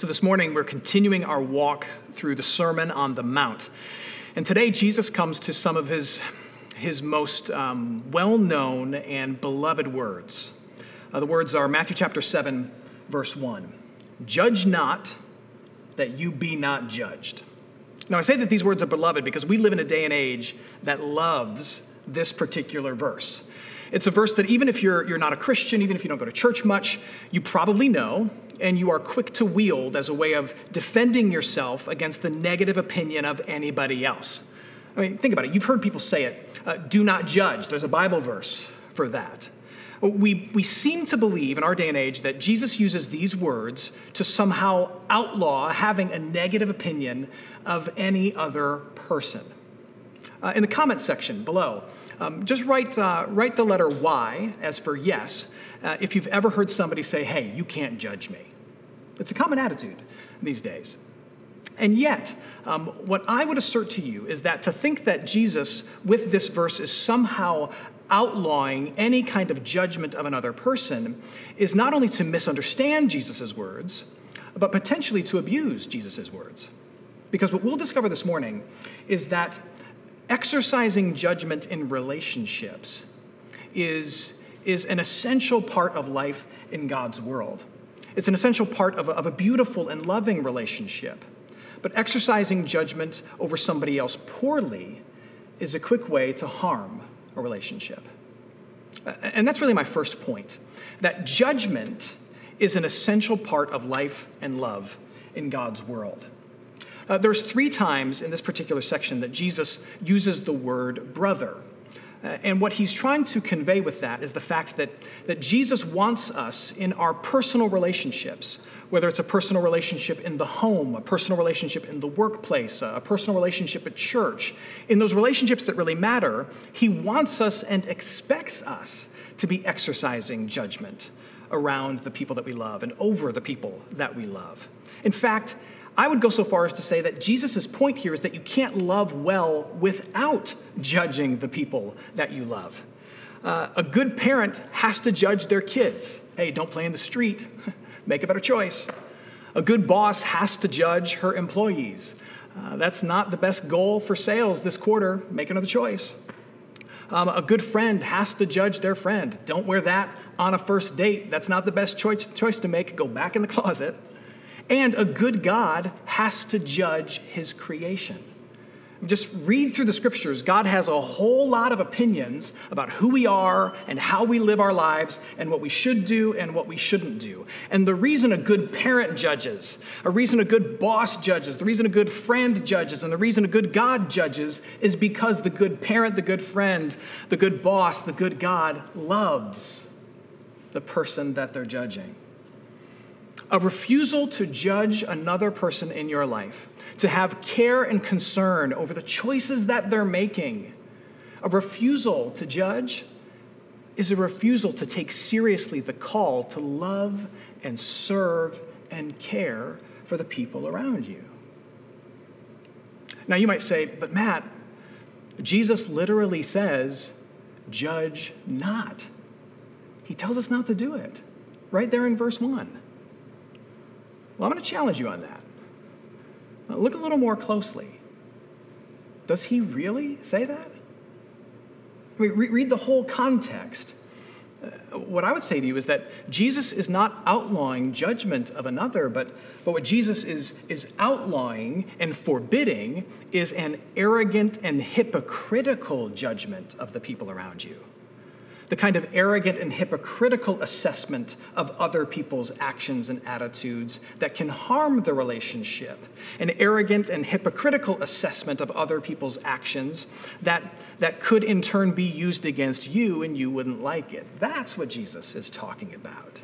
So, this morning we're continuing our walk through the Sermon on the Mount. And today Jesus comes to some of his, his most um, well known and beloved words. Uh, the words are Matthew chapter 7, verse 1 Judge not that you be not judged. Now, I say that these words are beloved because we live in a day and age that loves this particular verse. It's a verse that even if you're, you're not a Christian, even if you don't go to church much, you probably know, and you are quick to wield as a way of defending yourself against the negative opinion of anybody else. I mean, think about it. You've heard people say it uh, do not judge. There's a Bible verse for that. We, we seem to believe in our day and age that Jesus uses these words to somehow outlaw having a negative opinion of any other person. Uh, in the comments section below, um, just write, uh, write the letter Y as for yes uh, if you've ever heard somebody say, hey, you can't judge me. It's a common attitude these days. And yet, um, what I would assert to you is that to think that Jesus, with this verse, is somehow outlawing any kind of judgment of another person is not only to misunderstand Jesus' words, but potentially to abuse Jesus' words. Because what we'll discover this morning is that exercising judgment in relationships is, is an essential part of life in God's world. It's an essential part of a, of a beautiful and loving relationship. But exercising judgment over somebody else poorly is a quick way to harm a relationship. And that's really my first point that judgment is an essential part of life and love in God's world. Uh, there's three times in this particular section that Jesus uses the word brother. Uh, and what he's trying to convey with that is the fact that, that Jesus wants us in our personal relationships, whether it's a personal relationship in the home, a personal relationship in the workplace, a personal relationship at church, in those relationships that really matter, he wants us and expects us to be exercising judgment around the people that we love and over the people that we love. In fact, I would go so far as to say that Jesus' point here is that you can't love well without judging the people that you love. Uh, a good parent has to judge their kids. Hey, don't play in the street, make a better choice. A good boss has to judge her employees. Uh, that's not the best goal for sales this quarter. Make another choice. Um, a good friend has to judge their friend. Don't wear that on a first date. That's not the best choice, choice to make. Go back in the closet. And a good God has to judge his creation. Just read through the scriptures. God has a whole lot of opinions about who we are and how we live our lives and what we should do and what we shouldn't do. And the reason a good parent judges, a reason a good boss judges, the reason a good friend judges, and the reason a good God judges is because the good parent, the good friend, the good boss, the good God loves the person that they're judging a refusal to judge another person in your life, to have care and concern over the choices that they're making, a refusal to judge is a refusal to take seriously the call to love and serve and care for the people around you. Now, you might say, but Matt, Jesus literally says, judge not. He tells us not to do it, right there in verse 1. Well, I'm going to challenge you on that. Look a little more closely. Does he really say that? I mean, re- read the whole context. Uh, what I would say to you is that Jesus is not outlawing judgment of another, but, but what Jesus is, is outlawing and forbidding is an arrogant and hypocritical judgment of the people around you the kind of arrogant and hypocritical assessment of other people's actions and attitudes that can harm the relationship, an arrogant and hypocritical assessment of other people's actions that, that could in turn be used against you and you wouldn't like it. That's what Jesus is talking about.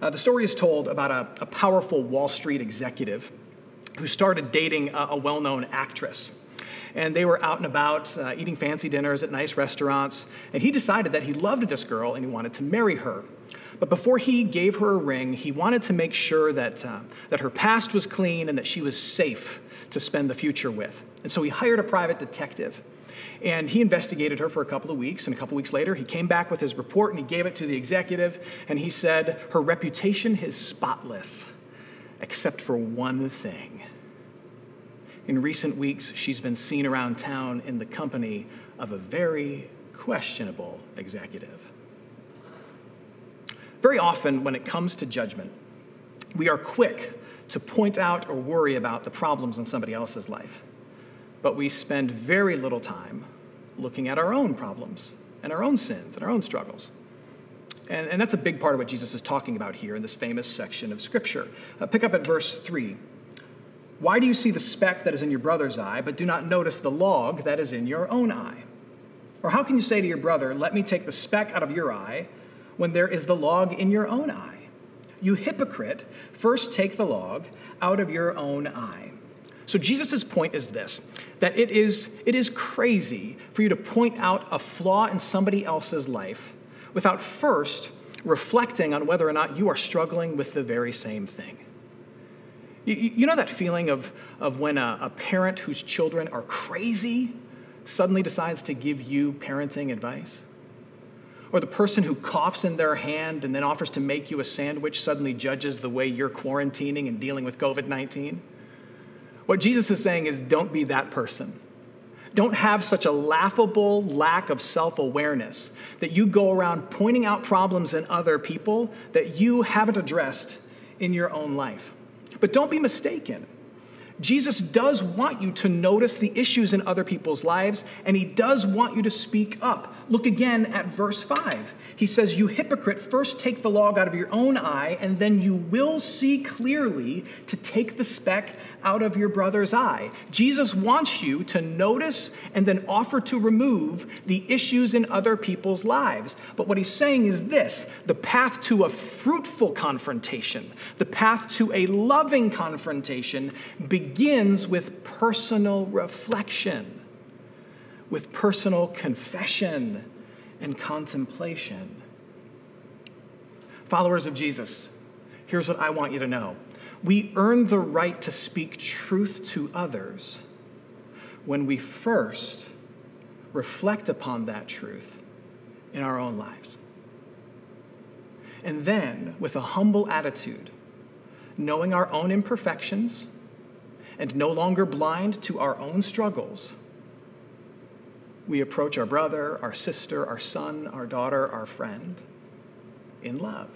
Uh, the story is told about a, a, powerful Wall Street executive who started dating a, a well known actress and they were out and about uh, eating fancy dinners at nice restaurants. And he decided that he loved this girl and he wanted to marry her. But before he gave her a ring, he wanted to make sure that, uh, that her past was clean and that she was safe to spend the future with. And so he hired a private detective. And he investigated her for a couple of weeks. And a couple of weeks later, he came back with his report and he gave it to the executive. And he said, Her reputation is spotless. except for one thing. In recent weeks, she's been seen around town in the company of a very questionable executive. Very often, when it comes to judgment, we are quick to point out or worry about the problems in somebody else's life, but we spend very little time looking at our own problems and our own sins and our own struggles. And, and that's a big part of what Jesus is talking about here in this famous section of Scripture. Uh, pick up at verse 3. Why do you see the speck that is in your brother's eye, but do not notice the log that is in your own eye? Or how can you say to your brother, Let me take the speck out of your eye, when there is the log in your own eye? You hypocrite, first take the log out of your own eye. So Jesus' point is this that it is, it is crazy for you to point out a flaw in somebody else's life without first reflecting on whether or not you are struggling with the very same thing. You, you know that feeling of, of when a, a parent whose children are crazy suddenly decides to give you parenting advice? Or the person who coughs in their hand and then offers to make you a sandwich suddenly judges the way you're quarantining and dealing with COVID 19? What Jesus is saying is don't be that person. Don't have such a laughable lack of self awareness that you go around pointing out problems in other people that you haven't addressed in your own life. But don't be mistaken. Jesus does want you to notice the issues in other people's lives, and he does want you to speak up. Look again at verse 5. He says, You hypocrite, first take the log out of your own eye, and then you will see clearly to take the speck out of your brother's eye. Jesus wants you to notice and then offer to remove the issues in other people's lives. But what he's saying is this the path to a fruitful confrontation, the path to a loving confrontation begins with personal reflection, with personal confession and contemplation. Followers of Jesus, here's what I want you to know. We earn the right to speak truth to others when we first reflect upon that truth in our own lives. And then, with a humble attitude, knowing our own imperfections and no longer blind to our own struggles, we approach our brother, our sister, our son, our daughter, our friend in love.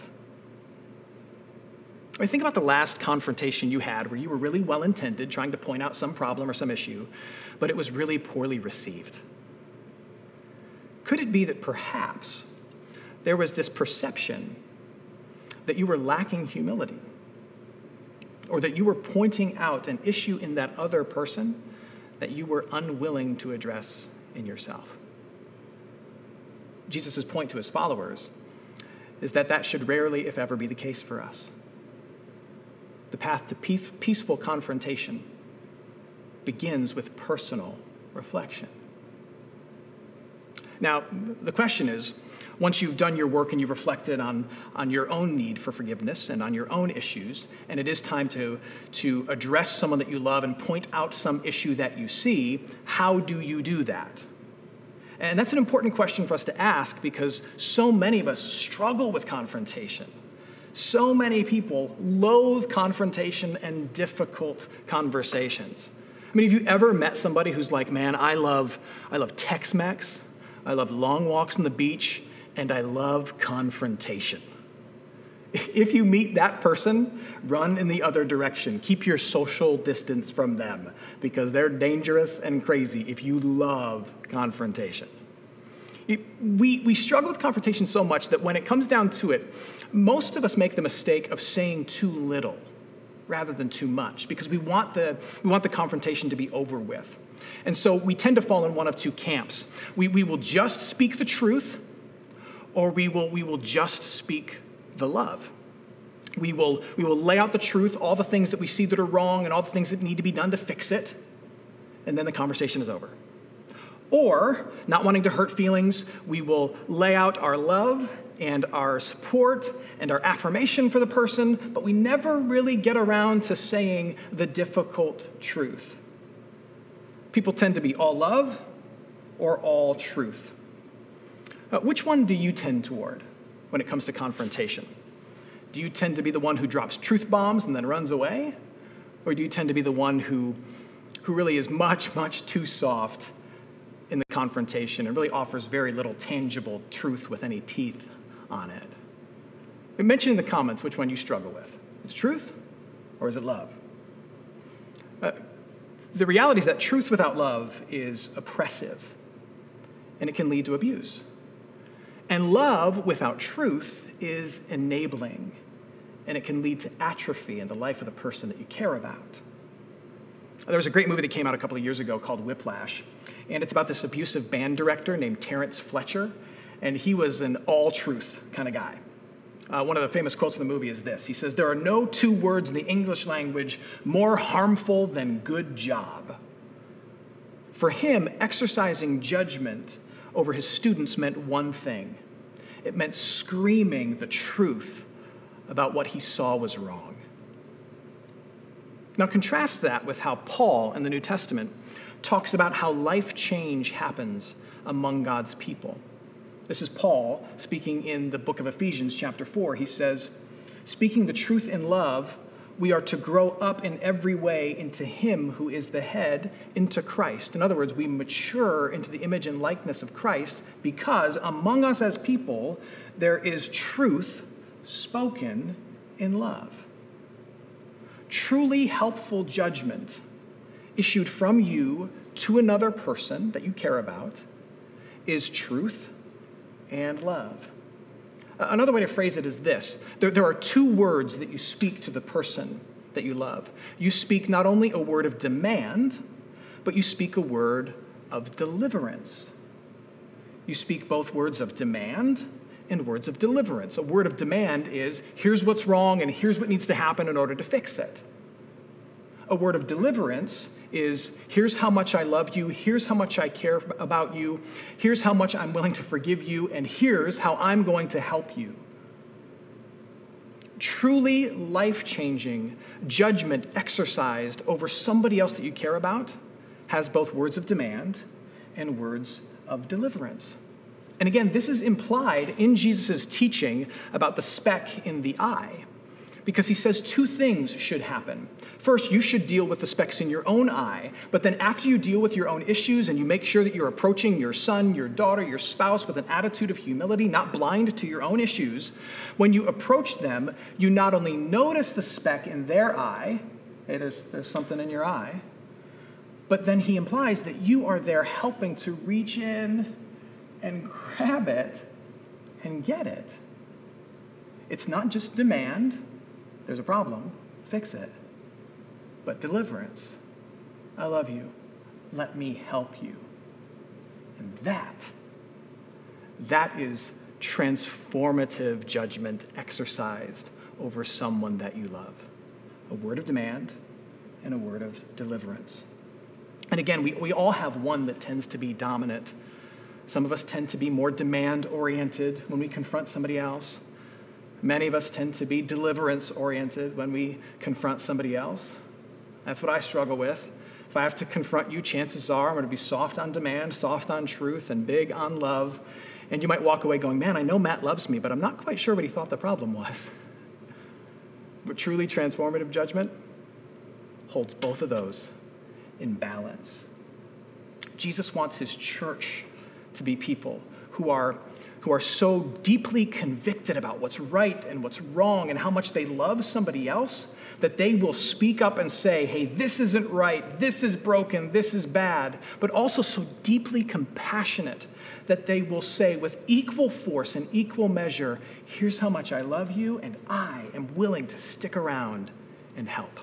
I mean, think about the last confrontation you had where you were really well intended, trying to point out some problem or some issue, but it was really poorly received. Could it be that perhaps there was this perception that you were lacking humility? Or that you were pointing out an issue in that other person that you were unwilling to address in yourself. Jesus' point to his followers is that that should rarely, if ever, be the case for us. The path to peaceful confrontation begins with personal reflection. Now, the question is once you've done your work and you've reflected on, on your own need for forgiveness and on your own issues, and it is time to, to address someone that you love and point out some issue that you see, how do you do that? And that's an important question for us to ask because so many of us struggle with confrontation. So many people loathe confrontation and difficult conversations. I mean, have you ever met somebody who's like, man, I love, I love Tex-Mex, I love long walks on the beach, and I love confrontation. If you meet that person, run in the other direction. Keep your social distance from them because they're dangerous and crazy if you love confrontation. We, we struggle with confrontation so much that when it comes down to it, most of us make the mistake of saying too little rather than too much because we want the, we want the confrontation to be over with. And so we tend to fall in one of two camps. We, we will just speak the truth or we will, we will just speak the love. We will, we will lay out the truth, all the things that we see that are wrong, and all the things that need to be done to fix it, and then the conversation is over. Or, not wanting to hurt feelings, we will lay out our love and our support and our affirmation for the person, but we never really get around to saying the difficult truth. People tend to be all love or all truth. Uh, which one do you tend toward when it comes to confrontation? Do you tend to be the one who drops truth bombs and then runs away? Or do you tend to be the one who, who really is much, much too soft in the confrontation and really offers very little tangible truth with any teeth on it? Mention in the comments which one you struggle with. Is it truth or is it love? Uh, the reality is that truth without love is oppressive and it can lead to abuse. And love without truth is enabling and it can lead to atrophy in the life of the person that you care about. There was a great movie that came out a couple of years ago called Whiplash, and it's about this abusive band director named Terrence Fletcher, and he was an all truth kind of guy. Uh, one of the famous quotes in the movie is this He says, There are no two words in the English language more harmful than good job. For him, exercising judgment over his students meant one thing it meant screaming the truth about what he saw was wrong. Now, contrast that with how Paul in the New Testament talks about how life change happens among God's people. This is Paul speaking in the book of Ephesians, chapter 4. He says, Speaking the truth in love, we are to grow up in every way into Him who is the head, into Christ. In other words, we mature into the image and likeness of Christ because among us as people, there is truth spoken in love. Truly helpful judgment issued from you to another person that you care about is truth and love. Another way to phrase it is this there, there, are two words that you speak to the person that you love. You speak not only a word of demand, but you speak a word of deliverance. You speak both words of demand and words of deliverance. A word of demand is here's what's wrong and here's what needs to happen in order to fix it. A word of deliverance is here's how much I love you, here's how much I care about you, here's how much I'm willing to forgive you, and here's how I'm going to help you. Truly life changing judgment exercised over somebody else that you care about has both words of demand and words of deliverance. And again, this is implied in Jesus' teaching about the speck in the eye because he says two things should happen. First, you should deal with the specks in your own eye, but then after you deal with your own issues and you make sure that you're approaching your son, your daughter, your spouse with an attitude of humility, not blind to your own issues, when you approach them, you not only notice the speck in their eye, hey, there's, there's something in your eye, but then he implies that you are there helping to reach in and grab it and get it. It's not just demand there's a problem, fix it. But deliverance, I love you. Let me help you. And that, that is transformative judgment exercised over someone that you love. A word of demand and a word of deliverance. And again, we, we all have one that tends to be dominant. Some of us tend to be more demand oriented when we confront somebody else. Many of us tend to be deliverance oriented when we confront somebody else. That's what I struggle with. If I have to confront you, chances are I'm going to be soft on demand, soft on truth, and big on love. And you might walk away going, Man, I know Matt loves me, but I'm not quite sure what he thought the problem was. But truly transformative judgment holds both of those in balance. Jesus wants his church to be people who are who are so deeply convicted about what's right and what's wrong and how much they love somebody else that they will speak up and say, hey, this isn't right, this is broken, this is bad, but also so deeply compassionate that they will say with equal force and equal measure, here's how much I love you, and I am willing to stick around and help.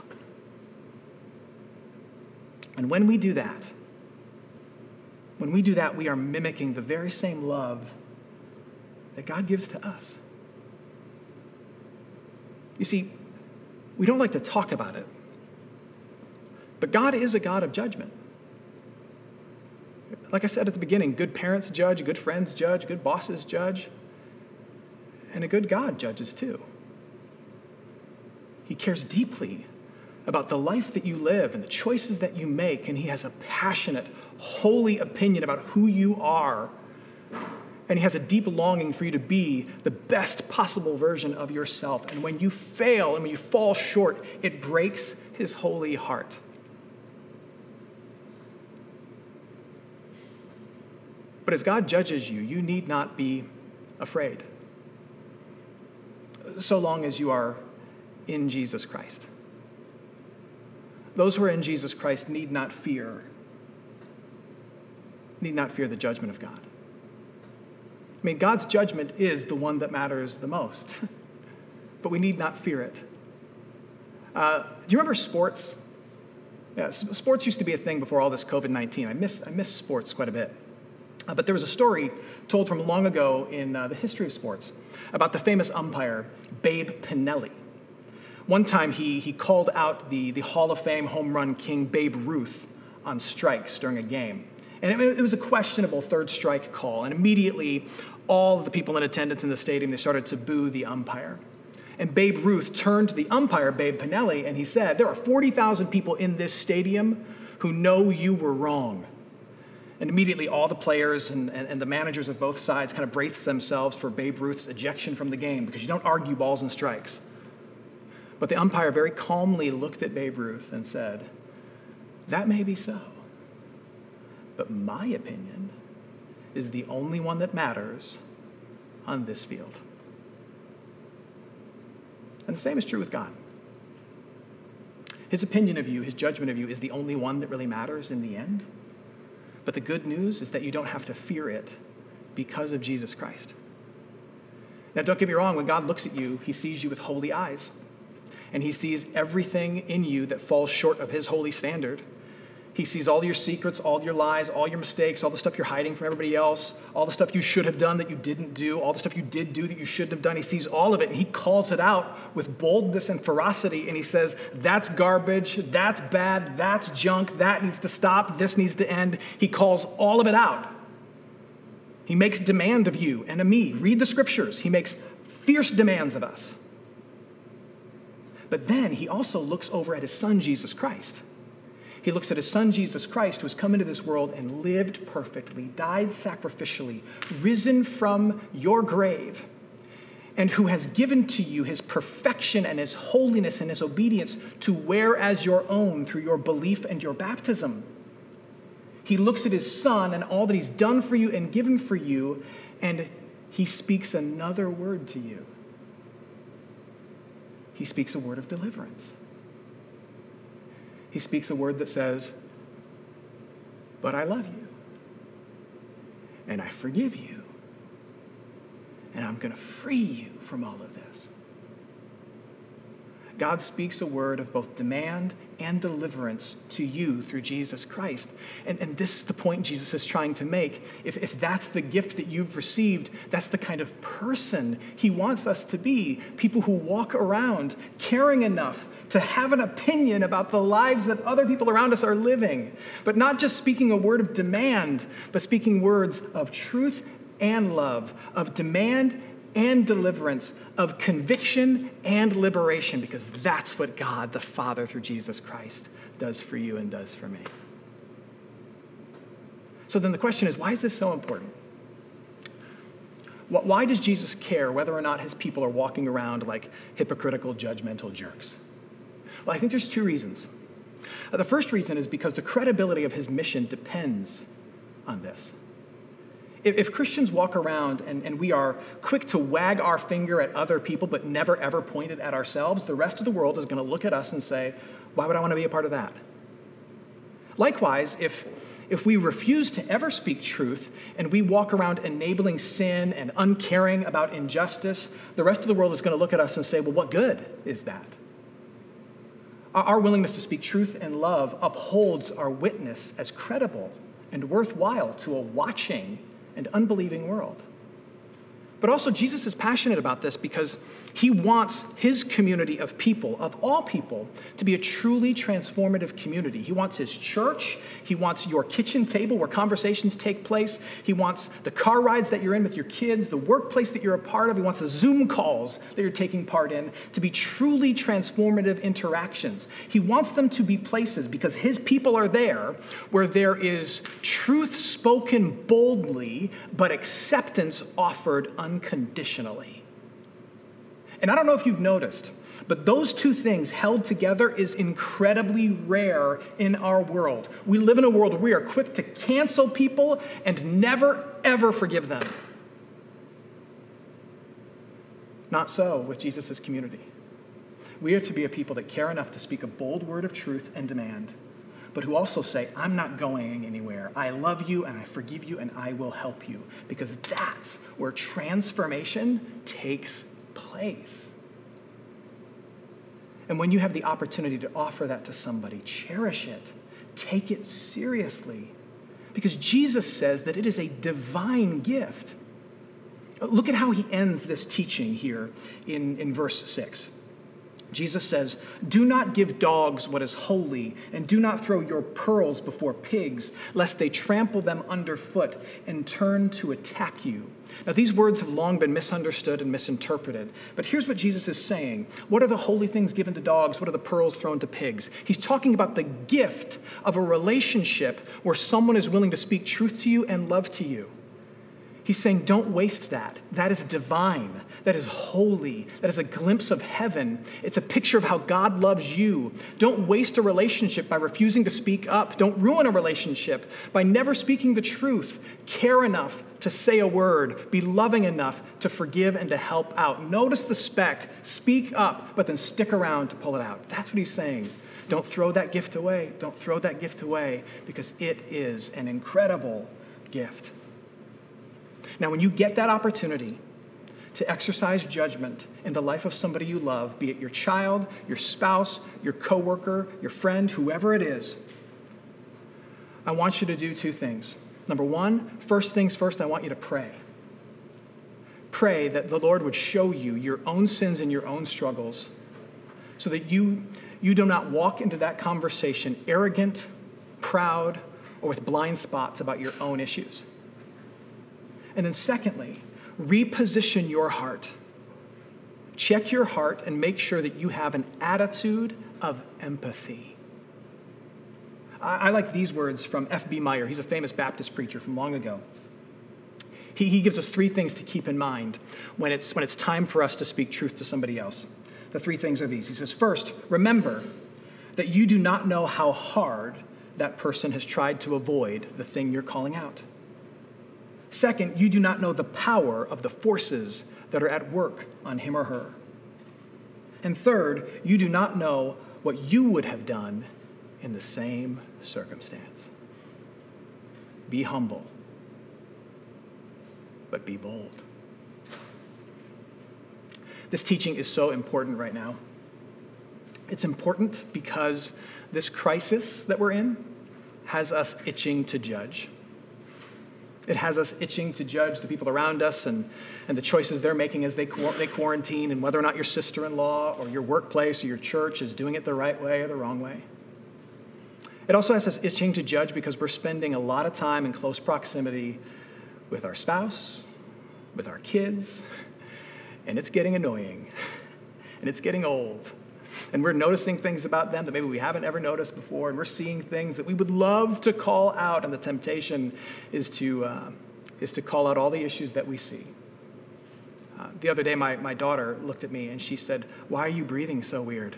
And when we do that, when we do that, we are mimicking the very same love that God gives to us. You see, we don't like to talk about it, but God is a God of judgment. Like I said at the beginning, good parents judge, good friends judge, good bosses judge, and a good God judges too. He cares deeply about the life that you live and the choices that you make, and He has a passionate, holy opinion about who you are And He has a deep longing for you to be the best possible version of yourself. And when you fail and when you fall short, it breaks His holy heart. But as God judges you, you need not be afraid, so long as you are in Jesus Christ. Those who are in Jesus Christ need not fear, need not fear the judgment of God. I mean, God's judgment is the one that matters the most, but we need not fear it. Uh, do you remember sports? Yeah, sports used to be a thing before all this COVID 19. I miss, I miss sports quite a bit. Uh, but there was a story told from long ago in uh, the history of sports about the famous umpire, Babe Pinelli. One time he, he called out the, the Hall of Fame home run king Babe Ruth on strikes during a game. And it, it was a questionable third strike call. And immediately, all the people in attendance in the stadium, they started to boo the umpire. And Babe Ruth turned to the umpire, Babe Pinelli, and he said, There are 40,000 people in this stadium who know you were wrong. And immediately, all the players and, and, and, the managers of both sides kind of braced themselves for Babe Ruth's ejection from the game because you don't argue balls and strikes. But the umpire very calmly looked at Babe Ruth and said, That may be so. But my opinion is the only one that matters on this field. And the same is true with God. His opinion of you, his judgment of you, is the only one that really matters in the end. But the good news is that you don't have to fear it because of Jesus Christ. Now, don't get me wrong, when God looks at you, he sees you with holy eyes, and he sees everything in you that falls short of his holy standard. He sees all your secrets, all your lies, all your mistakes, all the stuff you're hiding from everybody else, all the stuff you should have done that you didn't do, all the stuff you did do that you shouldn't have done. He sees all of it and he calls it out with boldness and ferocity and he says, That's garbage, that's bad, that's junk, that needs to stop, this needs to end. He calls all of it out. He makes demand of you and of me. Read the scriptures. He makes fierce demands of us. But then he also looks over at his son, Jesus Christ he looks at his son, Jesus Christ, who has come into this world and lived perfectly, died sacrificially, risen from your grave, and who has given to you his perfection and his holiness and his obedience to wear as your own through your belief and your baptism. He looks at his son and all that he's done for you and given for you, and he speaks another word to you. He speaks a word of deliverance he speaks a word that says, But I love you, and I forgive you, and I'm going to free you from all of this. God speaks a word of both demand and deliverance to you through Jesus Christ. And, and this is the point Jesus is trying to make. If, if that's the gift that you've received, that's the kind of person he wants us to be people who walk around caring enough to have an opinion about the lives that other people around us are living. But not just speaking a word of demand, but speaking words of truth and love, of demand and deliverance, of conviction and liberation, because that's what God the Father through Jesus Christ does for you and does for me. So then the question is why is this so important? Why does Jesus care whether or not his people are walking around like hypocritical, judgmental jerks? Well, I think there's two reasons. Uh, the first reason is because the credibility of his mission depends on this if, Christians walk around and, and we are quick to wag our finger at other people but never ever point it at ourselves, the rest of the world is going to look at us and say, why would I want to be a part of that? Likewise, if if we refuse to ever speak truth and we walk around enabling sin and uncaring about injustice, the rest of the world is going to look at us and say, well, what good is that? Our willingness to speak truth and love upholds our witness as credible and worthwhile to a watching and unbelieving world. But also, Jesus is passionate about this because He wants his community of people, of all people, to be a truly transformative community. He wants his church. He wants your kitchen table where conversations take place. He wants the car rides that you're in with your kids, the workplace that you're a part of. He wants the Zoom calls that you're taking part in to be truly transformative interactions. He wants them to be places because his people are there where there is truth spoken boldly, but acceptance offered unconditionally. And I don't know if you've noticed, but those two things held together is incredibly rare in our world. We live in a world where we are quick to cancel people and never, ever forgive them. Not so with Jesus' community. We are to be a people that care enough to speak a bold word of truth and demand, but who also say, I'm not going anywhere. I love you and I forgive you and I will help you. Because that's where transformation takes place. And when you have the opportunity to offer that to somebody, cherish it, take it seriously, because Jesus says that it is a divine gift. Look at how he ends this teaching here in, in verse 6. Jesus says, Do not give dogs what is holy, and do not throw your pearls before pigs, lest they trample them underfoot and turn to attack you. Now, these words have long been misunderstood and misinterpreted, but here's what Jesus is saying What are the holy things given to dogs? What are the pearls thrown to pigs? He's talking about the gift of a relationship where someone is willing to speak truth to you and love to you. He's saying, don't waste that. That is divine. That is holy. That is a glimpse of heaven. It's a picture of how God loves you. Don't waste a relationship by refusing to speak up. Don't ruin a relationship by never speaking the truth. Care enough to say a word. Be loving enough to forgive and to help out. Notice the speck. Speak up, but then stick around to pull it out. That's what he's saying. Don't throw that gift away. Don't throw that gift away because it is an incredible gift. Now, when you get that opportunity to exercise judgment in the life of somebody you love, be it your child, your spouse, your coworker, your friend, whoever it is, I want you to do two things. Number one, first things first, I want you to pray. Pray that the Lord would show you your own sins and your own struggles so that you, you do not walk into that conversation arrogant, proud, or with blind spots about your own issues. And then, secondly, reposition your heart. Check your heart and make sure that you have an attitude of empathy. I, I like these words from F.B. Meyer. He's a famous Baptist preacher from long ago. He, he gives us three things to keep in mind when it's, when it's time for us to speak truth to somebody else. The three things are these. He says, First, remember that you do not know how hard that person has tried to avoid the thing you're calling out. Second, you do not know the power of the forces that are at work on him or her. And third, you do not know what you would have done in the same circumstance. Be humble, but be bold. This teaching is so important right now. It's important because this crisis that we're in has us itching to judge. It has us itching to judge the people around us and, and the choices they're making as they, they quarantine and whether or not your sister in law or your workplace or your church is doing it the right way or the wrong way. It also has us itching to judge because we're spending a lot of time in close proximity with our spouse, with our kids, and it's getting annoying and it's getting old and we're noticing things about them that maybe we haven't ever noticed before, and we're seeing things that we would love to call out, and the temptation is to, uh, is to call out all the issues that we see. Uh, the other day, my, my daughter looked at me and she said, Why are you breathing so weird?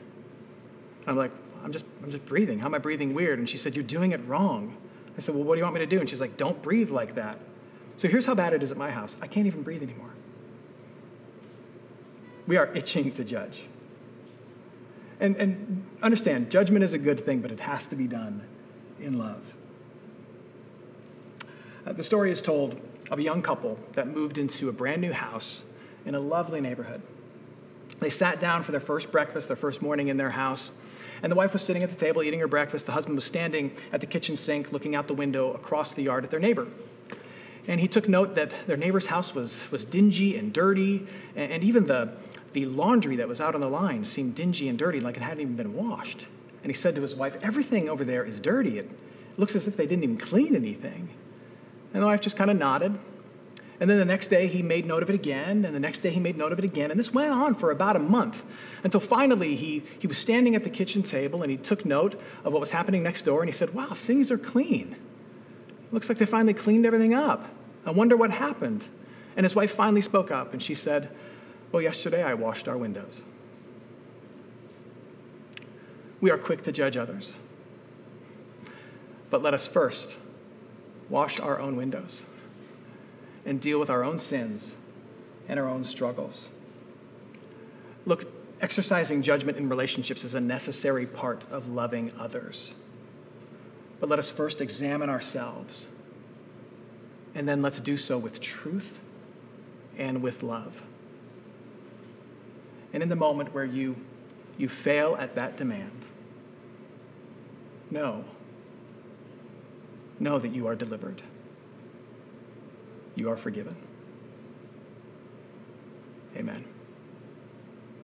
I'm like, I'm just, I'm just breathing. How am I breathing weird? And she said, You're doing it wrong. I said, Well, what do you want me to do? And she's like, Don't breathe like that. So here's how bad it is at my house I can't even breathe anymore. We are itching to judge. And, and understand, judgment is a good thing, but it has to be done in love. Uh, the story is told of a young couple that moved into a brand new house in a lovely neighborhood. They sat down for their first breakfast, their first morning in their house, and the wife was sitting at the table eating her breakfast. The husband was standing at the kitchen sink looking out the window across the yard at their neighbor. And he took note that their neighbor's house was, was dingy and dirty, and, and even the, the laundry that was out on the line seemed dingy and dirty, like it hadn't even been washed. And he said to his wife, Everything over there is dirty. It looks as if they didn't even clean anything. And the wife just kind of nodded. And then the next day he made note of it again, and the next day he made note of it again. And this went on for about a month until finally he, he was standing at the kitchen table and he took note of what was happening next door and he said, Wow, things are clean. Looks like they finally cleaned everything up. I wonder what happened. And his wife finally spoke up and she said, Well, yesterday I washed our windows. We are quick to judge others. But let us first wash our own windows and deal with our own sins and our own struggles. Look, exercising judgment in relationships is a necessary part of loving others. But let us first examine ourselves, and then let's do so with truth and with love. And in the moment where you, you fail at that demand, know, know that you are delivered. You are forgiven. Amen.